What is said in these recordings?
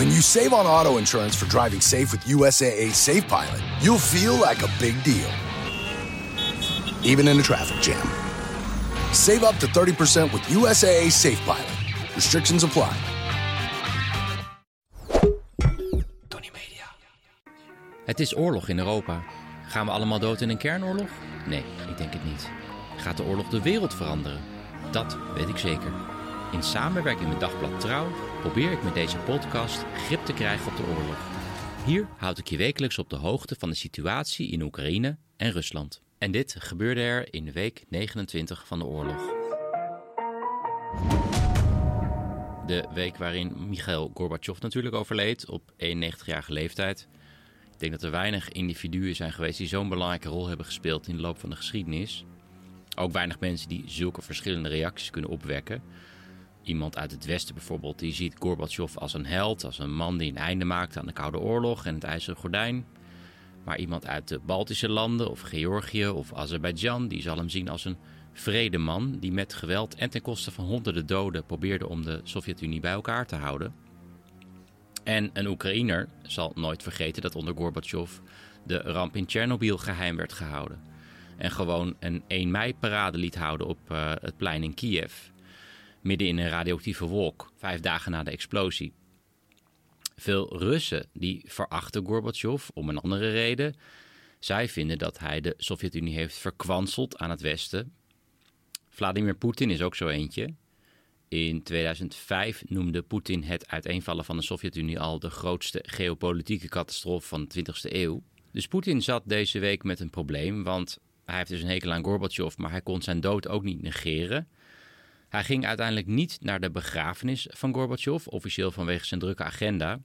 When you save on auto insurance for driving safe with USAA Safe Pilot, you'll feel like a big deal. Even in a traffic jam. Save up to 30% with USAA Safe Pilot. Restrictions apply. Het is oorlog in Europa. Gaan we allemaal dood in een kernoorlog? Nee, ik denk het niet. Gaat de oorlog de wereld veranderen? Dat weet ik zeker. In samenwerking met Dagblad Trouw probeer ik met deze podcast grip te krijgen op de oorlog. Hier houd ik je wekelijks op de hoogte van de situatie in Oekraïne en Rusland. En dit gebeurde er in week 29 van de oorlog. De week waarin Michail Gorbachev natuurlijk overleed op 91-jarige leeftijd. Ik denk dat er weinig individuen zijn geweest die zo'n belangrijke rol hebben gespeeld in de loop van de geschiedenis. Ook weinig mensen die zulke verschillende reacties kunnen opwekken. Iemand uit het Westen bijvoorbeeld, die ziet Gorbachev als een held, als een man die een einde maakte aan de Koude Oorlog en het IJzeren Gordijn. Maar iemand uit de Baltische landen of Georgië of Azerbeidzjan, die zal hem zien als een vredeman die met geweld en ten koste van honderden doden probeerde om de Sovjet-Unie bij elkaar te houden. En een Oekraïner zal nooit vergeten dat onder Gorbachev de ramp in Tsjernobyl geheim werd gehouden. En gewoon een 1 mei-parade liet houden op uh, het plein in Kiev. Midden in een radioactieve wolk, vijf dagen na de explosie. Veel Russen die verachten Gorbachev om een andere reden. Zij vinden dat hij de Sovjet-Unie heeft verkwanseld aan het Westen. Vladimir Poetin is ook zo eentje. In 2005 noemde Poetin het uiteenvallen van de Sovjet-Unie al de grootste geopolitieke catastrofe van de 20e eeuw. Dus Poetin zat deze week met een probleem, want hij heeft dus een hekel aan Gorbachev, maar hij kon zijn dood ook niet negeren. Hij ging uiteindelijk niet naar de begrafenis van Gorbachev, officieel vanwege zijn drukke agenda.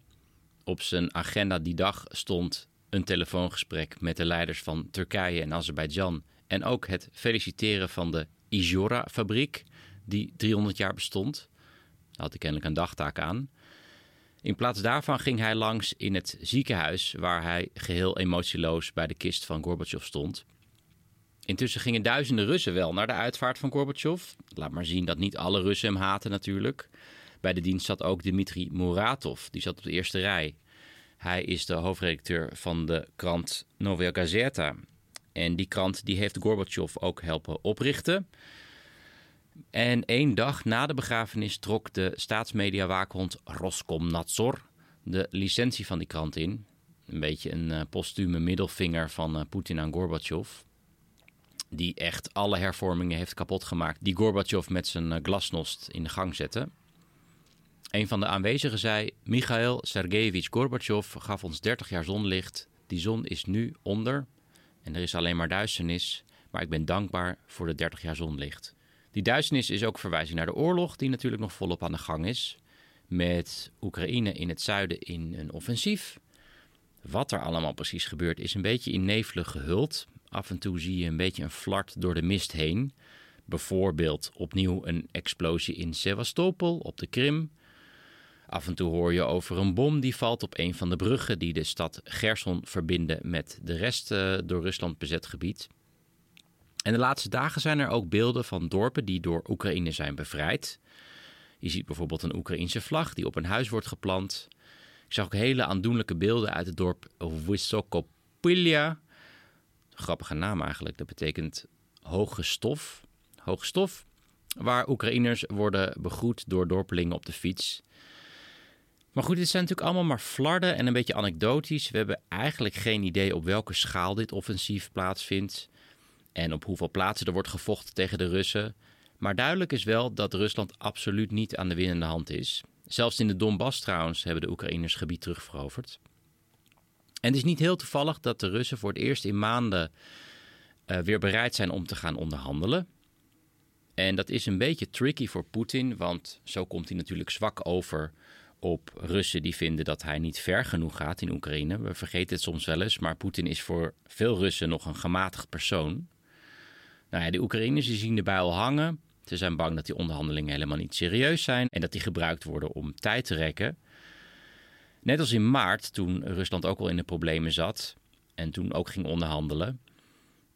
Op zijn agenda die dag stond een telefoongesprek met de leiders van Turkije en Azerbeidzjan en ook het feliciteren van de Ijora-fabriek, die 300 jaar bestond. Daar had hij kennelijk een dagtaak aan. In plaats daarvan ging hij langs in het ziekenhuis, waar hij geheel emotieloos bij de kist van Gorbachev stond. Intussen gingen duizenden Russen wel naar de uitvaart van Gorbachev. Laat maar zien dat niet alle Russen hem haten natuurlijk. Bij de dienst zat ook Dmitri Muratov, die zat op de eerste rij. Hij is de hoofdredacteur van de krant Novaya Gazeta. En die krant die heeft Gorbachev ook helpen oprichten. En één dag na de begrafenis trok de staatsmediawaakhond Roskomnadzor de licentie van die krant in. Een beetje een uh, postume middelvinger van uh, Poetin aan Gorbachev. Die echt alle hervormingen heeft kapot gemaakt die Gorbachev met zijn uh, glasnost in de gang zette. Een van de aanwezigen zei: Michail Sergejevich Gorbachev gaf ons 30 jaar zonlicht. Die zon is nu onder en er is alleen maar duisternis. Maar ik ben dankbaar voor de 30 jaar zonlicht. Die duisternis is ook verwijzing naar de oorlog, die natuurlijk nog volop aan de gang is. Met Oekraïne in het zuiden in een offensief. Wat er allemaal precies gebeurt, is een beetje in nevelen gehuld. Af en toe zie je een beetje een flart door de mist heen. Bijvoorbeeld opnieuw een explosie in Sevastopol op de Krim. Af en toe hoor je over een bom die valt op een van de bruggen die de stad Gerson verbinden met de rest uh, door Rusland bezet gebied. En de laatste dagen zijn er ook beelden van dorpen die door Oekraïne zijn bevrijd. Je ziet bijvoorbeeld een Oekraïense vlag die op een huis wordt geplant. Ik zag ook hele aandoenlijke beelden uit het dorp Wysokopilja. Grappige naam eigenlijk, dat betekent hoge stof. Hoge stof, waar Oekraïners worden begroet door dorpelingen op de fiets. Maar goed, dit zijn natuurlijk allemaal maar flarden en een beetje anekdotisch. We hebben eigenlijk geen idee op welke schaal dit offensief plaatsvindt en op hoeveel plaatsen er wordt gevochten tegen de Russen. Maar duidelijk is wel dat Rusland absoluut niet aan de winnende hand is. Zelfs in de Donbass trouwens hebben de Oekraïners gebied terugveroverd. En het is niet heel toevallig dat de Russen voor het eerst in maanden uh, weer bereid zijn om te gaan onderhandelen. En dat is een beetje tricky voor Poetin, want zo komt hij natuurlijk zwak over op Russen die vinden dat hij niet ver genoeg gaat in Oekraïne. We vergeten het soms wel eens, maar Poetin is voor veel Russen nog een gematigd persoon. Nou ja, de Oekraïners zien de bijl hangen. Ze zijn bang dat die onderhandelingen helemaal niet serieus zijn en dat die gebruikt worden om tijd te rekken. Net als in maart, toen Rusland ook al in de problemen zat en toen ook ging onderhandelen.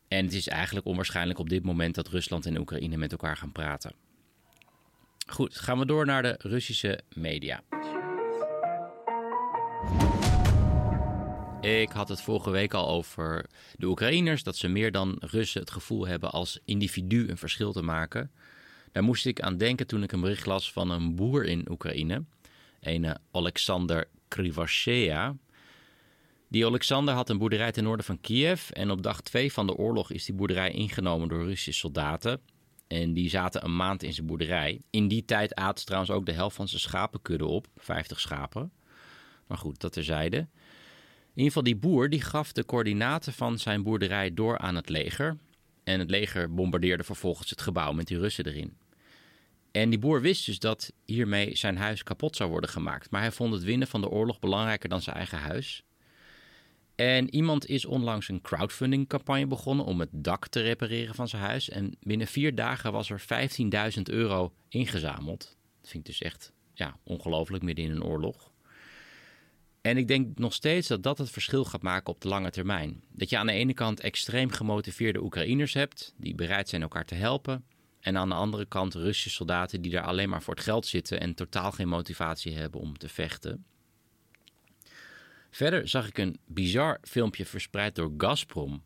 En het is eigenlijk onwaarschijnlijk op dit moment dat Rusland en Oekraïne met elkaar gaan praten. Goed, gaan we door naar de Russische media. Ik had het vorige week al over de Oekraïners, dat ze meer dan Russen het gevoel hebben als individu een verschil te maken. Daar moest ik aan denken toen ik een bericht las van een boer in Oekraïne, een Alexander Krivashea. Die Alexander had een boerderij ten noorden van Kiev en op dag 2 van de oorlog is die boerderij ingenomen door Russische soldaten. En die zaten een maand in zijn boerderij. In die tijd aten ze trouwens ook de helft van zijn schapenkudde op, 50 schapen. Maar goed, dat terzijde. In ieder geval, die boer die gaf de coördinaten van zijn boerderij door aan het leger. En het leger bombardeerde vervolgens het gebouw met die Russen erin. En die boer wist dus dat hiermee zijn huis kapot zou worden gemaakt. Maar hij vond het winnen van de oorlog belangrijker dan zijn eigen huis. En iemand is onlangs een crowdfunding campagne begonnen om het dak te repareren van zijn huis. En binnen vier dagen was er 15.000 euro ingezameld. Dat vind ik dus echt ja, ongelooflijk midden in een oorlog. En ik denk nog steeds dat dat het verschil gaat maken op de lange termijn. Dat je aan de ene kant extreem gemotiveerde Oekraïners hebt, die bereid zijn elkaar te helpen. En aan de andere kant Russische soldaten die daar alleen maar voor het geld zitten en totaal geen motivatie hebben om te vechten. Verder zag ik een bizar filmpje verspreid door Gazprom,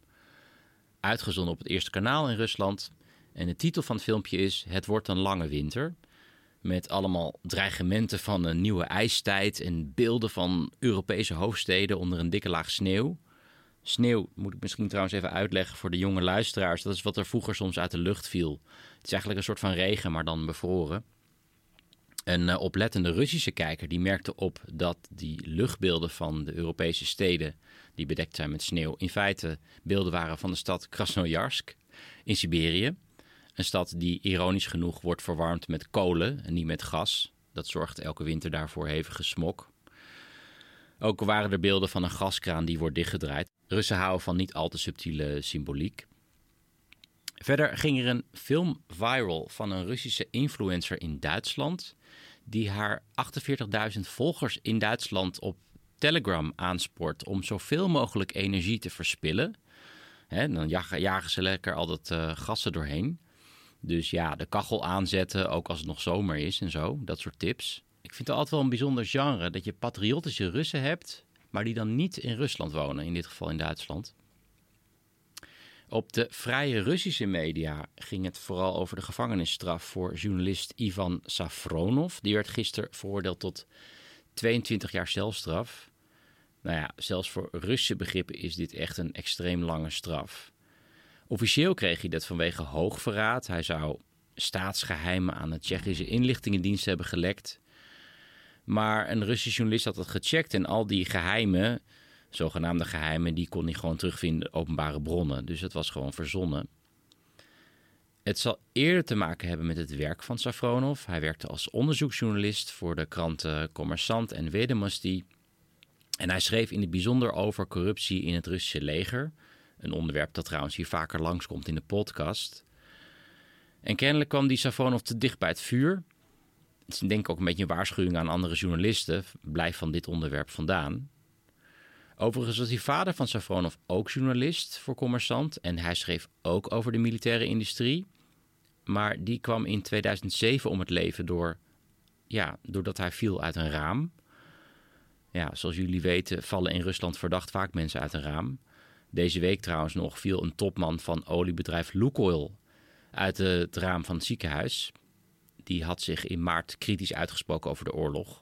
uitgezonden op het eerste kanaal in Rusland. En de titel van het filmpje is Het wordt een lange winter. Met allemaal dreigementen van een nieuwe ijstijd en beelden van Europese hoofdsteden onder een dikke laag sneeuw. Sneeuw moet ik misschien trouwens even uitleggen voor de jonge luisteraars. Dat is wat er vroeger soms uit de lucht viel. Het is eigenlijk een soort van regen, maar dan bevroren. Een uh, oplettende Russische kijker die merkte op dat die luchtbeelden van de Europese steden die bedekt zijn met sneeuw in feite beelden waren van de stad Krasnojarsk in Siberië. Een stad die ironisch genoeg wordt verwarmd met kolen en niet met gas. Dat zorgt elke winter daarvoor hevige smok. Ook waren er beelden van een gaskraan die wordt dichtgedraaid. Russen houden van niet al te subtiele symboliek. Verder ging er een film viral van een Russische influencer in Duitsland. Die haar 48.000 volgers in Duitsland op Telegram aanspoort om zoveel mogelijk energie te verspillen. Dan jagen, ze lekker al dat uh, gassen doorheen. Dus ja, de kachel aanzetten, ook als het nog zomer is en zo. Dat soort tips. Ik vind het altijd wel een bijzonder genre dat je patriotische Russen hebt, maar die dan niet in Rusland wonen, in dit geval in Duitsland. Op de vrije Russische media ging het vooral over de gevangenisstraf voor journalist Ivan Safronov. Die werd gisteren veroordeeld tot 22 jaar celstraf. Nou ja, zelfs voor Russische begrippen is dit echt een extreem lange straf. Officieel kreeg hij dat vanwege hoogverraad. Hij zou staatsgeheimen aan de Tsjechische inlichtingendienst hebben gelekt. Maar een Russische journalist had dat gecheckt en al die geheimen, zogenaamde geheimen, die kon hij gewoon terugvinden in openbare bronnen. Dus het was gewoon verzonnen. Het zal eerder te maken hebben met het werk van Safronov. Hij werkte als onderzoeksjournalist voor de kranten Commerçant en Vedomosti. En hij schreef in het bijzonder over corruptie in het Russische leger. Een onderwerp dat trouwens hier vaker langskomt in de podcast. En kennelijk kwam die Safronov te dicht bij het vuur. Het denk ik ook een beetje een waarschuwing aan andere journalisten. Blijf van dit onderwerp vandaan. Overigens was die vader van Safronov ook journalist voor Commerçant. En hij schreef ook over de militaire industrie. Maar die kwam in 2007 om het leven door, ja, doordat hij viel uit een raam. Ja, zoals jullie weten vallen in Rusland verdacht vaak mensen uit een raam. Deze week trouwens nog viel een topman van oliebedrijf Lukoil uit het raam van het ziekenhuis. Die had zich in maart kritisch uitgesproken over de oorlog.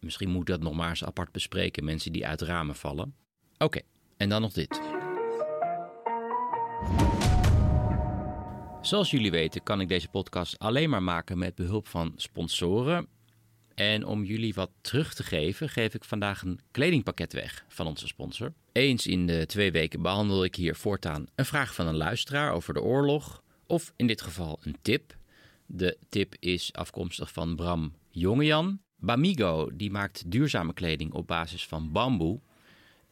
Misschien moet dat nog maar eens apart bespreken, mensen die uit ramen vallen. Oké, en dan nog dit. Zoals jullie weten kan ik deze podcast alleen maar maken met behulp van sponsoren. En om jullie wat terug te geven, geef ik vandaag een kledingpakket weg van onze sponsor. Eens in de twee weken behandel ik hier voortaan een vraag van een luisteraar over de oorlog Of in dit geval een tip. De tip is afkomstig van Bram Jongejan. Bamigo die maakt duurzame kleding op basis van bamboe.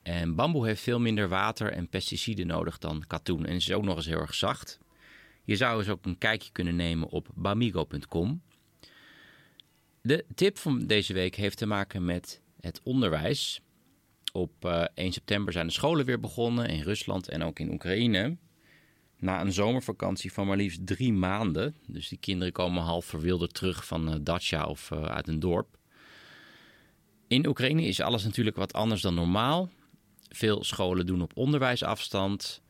En bamboe heeft veel minder water en pesticiden nodig dan katoen en is ook nog eens heel erg zacht. Je zou eens ook een kijkje kunnen nemen op bamigo.com. De tip van deze week heeft te maken met het onderwijs. Op 1 eh, september zijn de scholen weer begonnen in Rusland en ook in Oekraïne. Na een zomervakantie van maar liefst drie maanden. Dus die kinderen komen half verwilderd terug van uh, Dacia of uh, uit een dorp. In Oekraïne is alles natuurlijk wat anders dan normaal. Veel scholen doen op onderwijsafstand.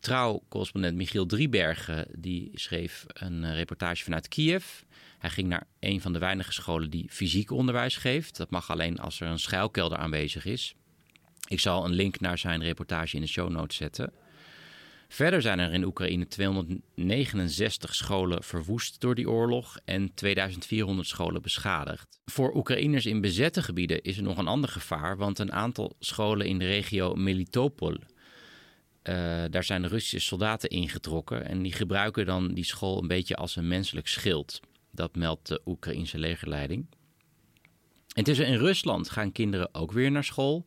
Trouw-correspondent Michiel Driebergen die schreef een reportage vanuit Kiev. Hij ging naar een van de weinige scholen die fysiek onderwijs geeft. Dat mag alleen als er een schuilkelder aanwezig is. Ik zal een link naar zijn reportage in de show notes zetten. Verder zijn er in Oekraïne 269 scholen verwoest door die oorlog en 2400 scholen beschadigd. Voor Oekraïners in bezette gebieden is er nog een ander gevaar, want een aantal scholen in de regio Melitopol, uh, daar zijn Russische soldaten ingetrokken en die gebruiken dan die school een beetje als een menselijk schild. Dat meldt de Oekraïnse legerleiding. Intussen in Rusland gaan kinderen ook weer naar school.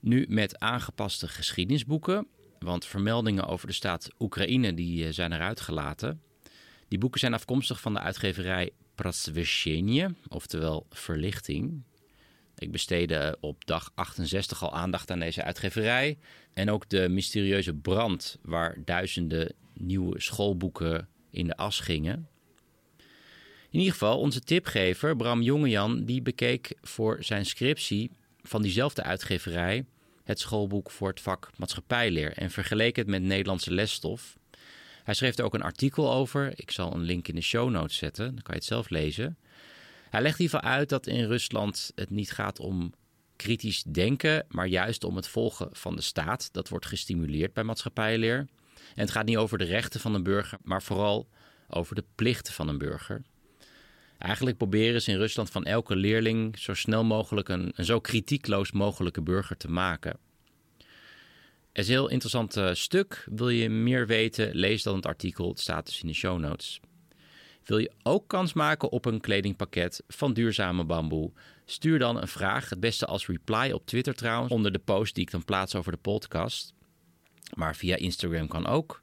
Nu met aangepaste geschiedenisboeken. Want vermeldingen over de staat Oekraïne die eh, zijn eruit gelaten. Die boeken zijn afkomstig van de uitgeverij Prasveshenie, oftewel Verlichting. Ik besteedde op dag 68 al aandacht aan deze uitgeverij. En ook de mysterieuze brand waar duizenden nieuwe schoolboeken in de as gingen. In ieder geval, onze tipgever Bram Jongejan, die bekeek voor zijn scriptie van diezelfde uitgeverij het schoolboek voor het vak maatschappijleer en vergeleek het met Nederlandse lesstof. Hij schreef er ook een artikel over. Ik zal een link in de show notes zetten, dan kan je het zelf lezen. Hij legt hiervan uit dat in Rusland het niet gaat om kritisch denken, maar juist om het volgen van de staat. Dat wordt gestimuleerd bij maatschappijleer. En het gaat niet over de rechten van een burger, maar vooral over de plichten van een burger. Eigenlijk proberen ze in Rusland van elke leerling zo snel mogelijk een, zo kritiekloos mogelijke burger te maken. Het is een heel interessant uh, stuk. Wil je meer weten, lees dan het artikel. Het staat dus in de show notes. Wil je ook kans maken op een kledingpakket van duurzame bamboe? Stuur dan een vraag, het beste als reply op Twitter trouwens, onder de post die ik dan plaats over de podcast. Maar via Instagram kan ook.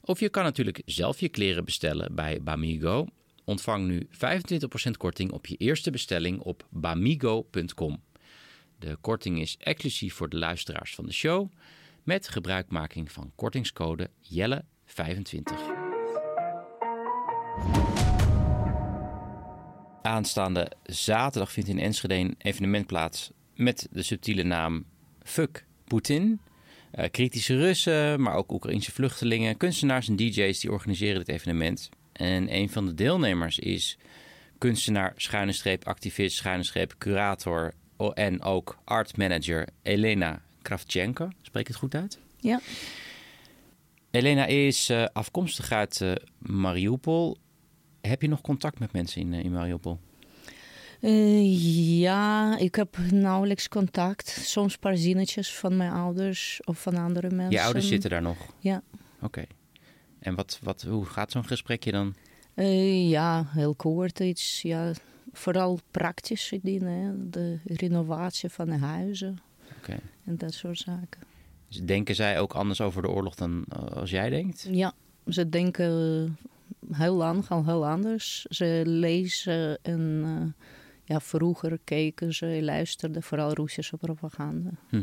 Of je kan natuurlijk zelf je kleren bestellen bij Bamigo. Ontvang nu 25% korting op je eerste bestelling op bamigo.com. De korting is exclusief voor de luisteraars van de show met gebruikmaking van kortingscode Jelle25. Aanstaande zaterdag vindt in Enschede een evenement plaats met de subtiele naam Fuck Poetin. Uh, kritische Russen, maar ook Oekraïnse vluchtelingen, kunstenaars en DJ's die organiseren dit evenement. En een van de deelnemers is kunstenaar, schuine streep, activist, schuine streep, curator en ook art manager Elena Kravchenko. Spreek ik het goed uit? Ja. Elena is uh, afkomstig uit uh, Mariupol. Heb je nog contact met mensen in, uh, in Mariupol? ja, ik heb nauwelijks contact. Soms een paar zinnetjes van mijn ouders of van andere mensen. Je ouders zitten daar nog? Ja. Oké. En wat, wat, hoe gaat zo'n gesprekje dan? Uh, ja, heel kort iets. Ja, vooral praktische dingen. De renovatie van de huizen. Okay. En dat soort zaken. Dus denken zij ook anders over de oorlog dan uh, als jij denkt? Ja, ze denken heel lang, al heel anders. Ze lezen en uh, ja, vroeger keken ze, luisterden vooral Russische propaganda. Hm.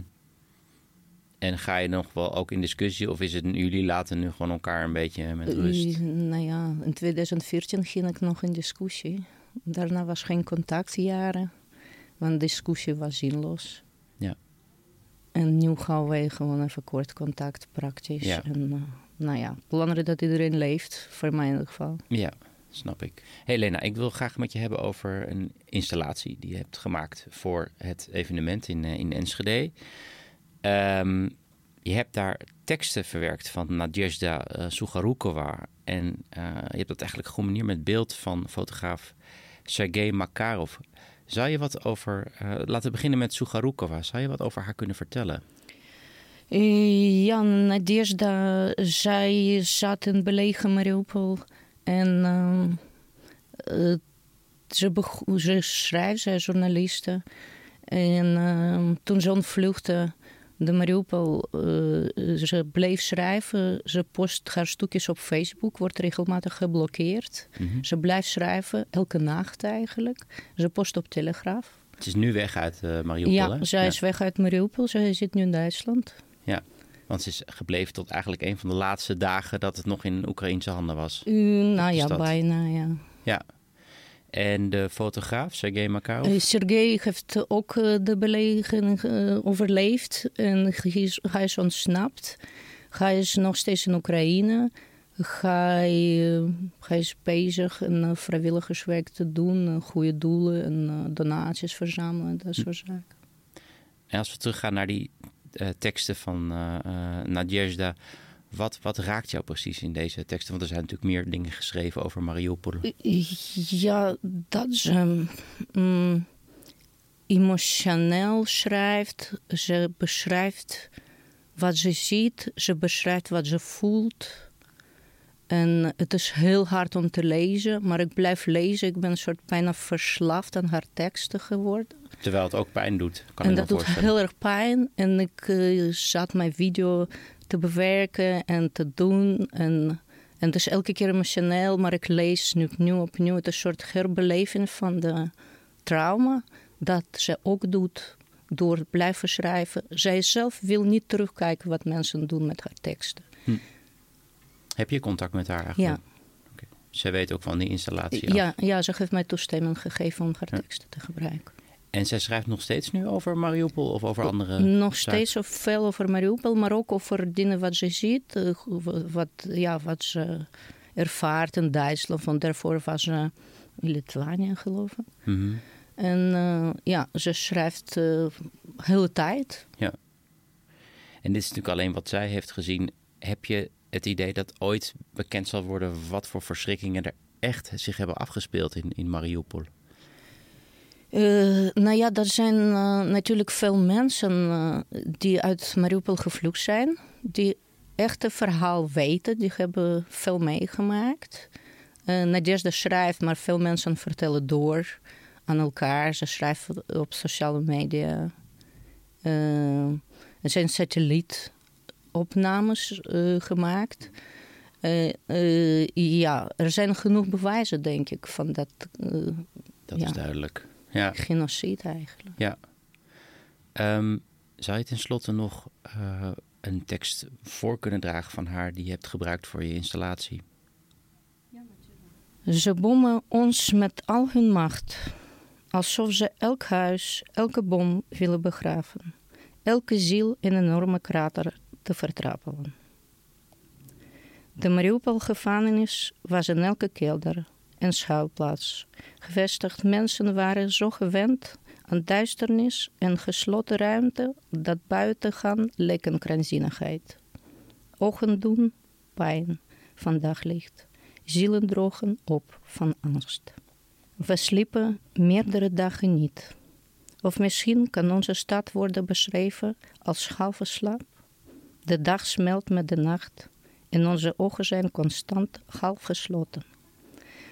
En ga je nog wel ook in discussie of is het jullie laten nu gewoon elkaar een beetje met rust? Uh, nou ja, in 2014 ging ik nog in discussie. Daarna was geen contact jaren, want discussie was zinloos. Ja. En nu gaan wij gewoon even kort contact, praktisch. Ja. En uh, nou ja, belangrijk dat iedereen leeft, voor mij in ieder geval. Ja, snap ik. Hey Lena, ik wil graag met je hebben over een installatie die je hebt gemaakt voor het evenement in, uh, in Enschede. Um, je hebt daar teksten verwerkt van Nadezhda uh, Sugarukova. En uh, je hebt dat eigenlijk gecombineerd met beeld van fotograaf Sergei Makarov. Zou je wat over, uh, laten we beginnen met Sugarukova. Zou je wat over haar kunnen vertellen? Eh, Ja, Nadezhda, zij zat in belegen Mariupol. En ehm, eh, ze, ze schrijft, zij is journaliste. En ehm, toen ze ontvluchtte de Mariupol, eh, ze bleef schrijven. Ze post haar stukjes op Facebook, wordt regelmatig geblokkeerd. Ze blijft schrijven, elke nacht eigenlijk. Ze post op Telegraaf. Het is nu weg uit eh Mariupol, Ja, hè? zij is weg uit Mariupol. Zij zit nu in Duitsland. Ja, want ze is gebleven tot eigenlijk een van de laatste dagen dat het nog in Oekraïnse handen was. Uh, nou ja, bijna, ja. Ja. En de fotograaf, Sergej Makarov? Eh, Sergej heeft ook eh, de belegering eh, overleefd en hij is, ontsnapt. Hij is nog steeds in Oekraïne. Hij, hij is bezig een vrijwilligerswerk te doen, goede doelen en donaties verzamelen, dat soort zaken. En als we teruggaan naar die teksten van eh, Nadezhda, wat, wat raakt jou precies in deze teksten? Want er zijn natuurlijk meer dingen geschreven over Mariupol. Ja, dat ze mm, emotioneel schrijft. Ze beschrijft wat ze ziet. Ze beschrijft wat ze voelt. En het is heel hard om te lezen, maar ik blijf lezen. Ik ben een soort bijna verslaafd aan haar teksten geworden. Terwijl het ook pijn doet, kan en ik me dat doet heel erg pijn. En ik eh, zat mijn video te bewerken en te doen. En, en het is elke keer emotioneel, maar ik lees nu opnieuw opnieuw. Het is een soort herbeleving van de trauma dat ze ook doet door blijven schrijven. Zij zelf wil niet terugkijken wat mensen doen met haar teksten. Heb je contact met haar eigenlijk? Ja. Oké. Zij weet ook van die installatie af. Ja, ja, ze heeft mij toestemming gegeven om haar Ja. teksten te gebruiken. En zij schrijft nog steeds nu over Mariupol of over andere Nog steeds veel over Mariupol, maar ook over dingen wat ze ziet, eh, wat, ja, wat ze ervaart in Duitsland. Want daarvoor was ze in Litouwen, geloof ik. Mhm. En eh, ja, ze schrijft eh, de hele tijd. En dit is natuurlijk alleen wat zij heeft gezien. Heb je het idee dat ooit bekend zal worden wat voor verschrikkingen er echt zich hebben afgespeeld in, in Mariupol? Eh, nou ja, er zijn eh, natuurlijk veel mensen eh, die uit Mariupol gevlucht zijn. Die echt het verhaal weten. Die hebben veel meegemaakt. Uh, Nadezhda schrijft, maar veel mensen vertellen door aan elkaar. Ze schrijven op sociale media. Er zijn satellietopnames gemaakt. Ja, er zijn genoeg bewijzen, denk ik, van dat Dat Ja. is duidelijk. Ja, genocide eigenlijk. ja. Ehm, zou je tenslotte nog eh, een tekst voor kunnen dragen van haar die je hebt gebruikt voor je installatie? Ze bommen ons met al hun macht, alsof ze elk huis, elke boom willen begraven, elke ziel in een enorme krater te vertrappelen. De Mariupol-gevangenis was in elke kelder en schuilplaats. Gevestigd mensen waren zo gewend aan duisternis en gesloten ruimte dat buiten gaan leek een krankzinnigheid. Ogen doen pijn van daglicht zielen drogen op van angst. We sliepen meerdere dagen niet. Of misschien kan onze stad worden beschreven als halve slaap. De dag smelt met de nacht en onze ogen zijn constant half gesloten.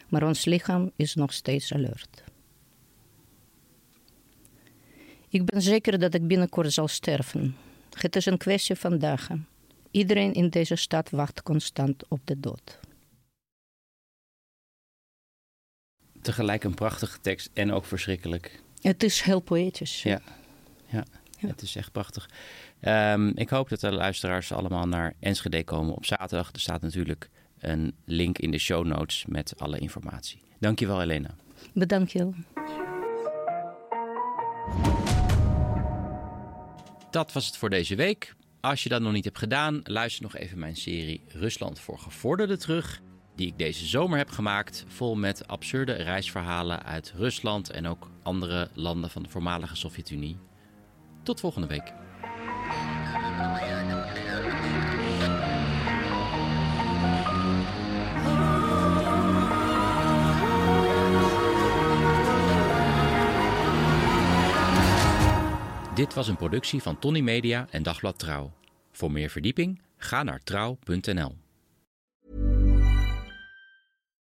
Maar ons lichaam is nog steeds alert. Ik ben zeker dat ik binnenkort zal sterven. Het is een kwestie van dagen. Iedereen in deze stad wacht constant op de dood. Tegelijk een prachtige tekst en ook verschrikkelijk. Het is heel poëtisch. Ja, ja, Ja. het is echt prachtig. Ehm, ik hoop dat de luisteraars allemaal naar Enschede komen op zaterdag. Er staat natuurlijk een link in de show notes met alle informatie. Dankjewel, Elena. Bedankt. Dat was het voor deze week. Als je dat nog niet hebt gedaan, luister nog even mijn serie Rusland voor Gevorderden terug. Die ik deze zomer heb gemaakt, vol met absurde reisverhalen uit Rusland en ook andere landen van de voormalige Sovjet-Unie. Tot volgende week. Dit was een productie van Tony Media en Dagblad Trouw. Voor meer verdieping ga naar trouw.nl.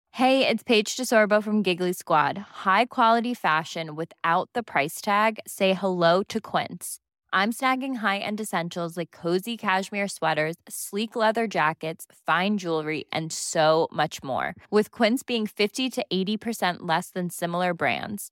Hey, it's Paige DeSorbo from Giggly Squad. High quality fashion without the price tag. Say hello to Quince. I'm snagging high-end essentials like cozy cashmere sweaters, sleek leather jackets, fine jewelry, and so much more. With Quince being 50 to 80% less than similar brands.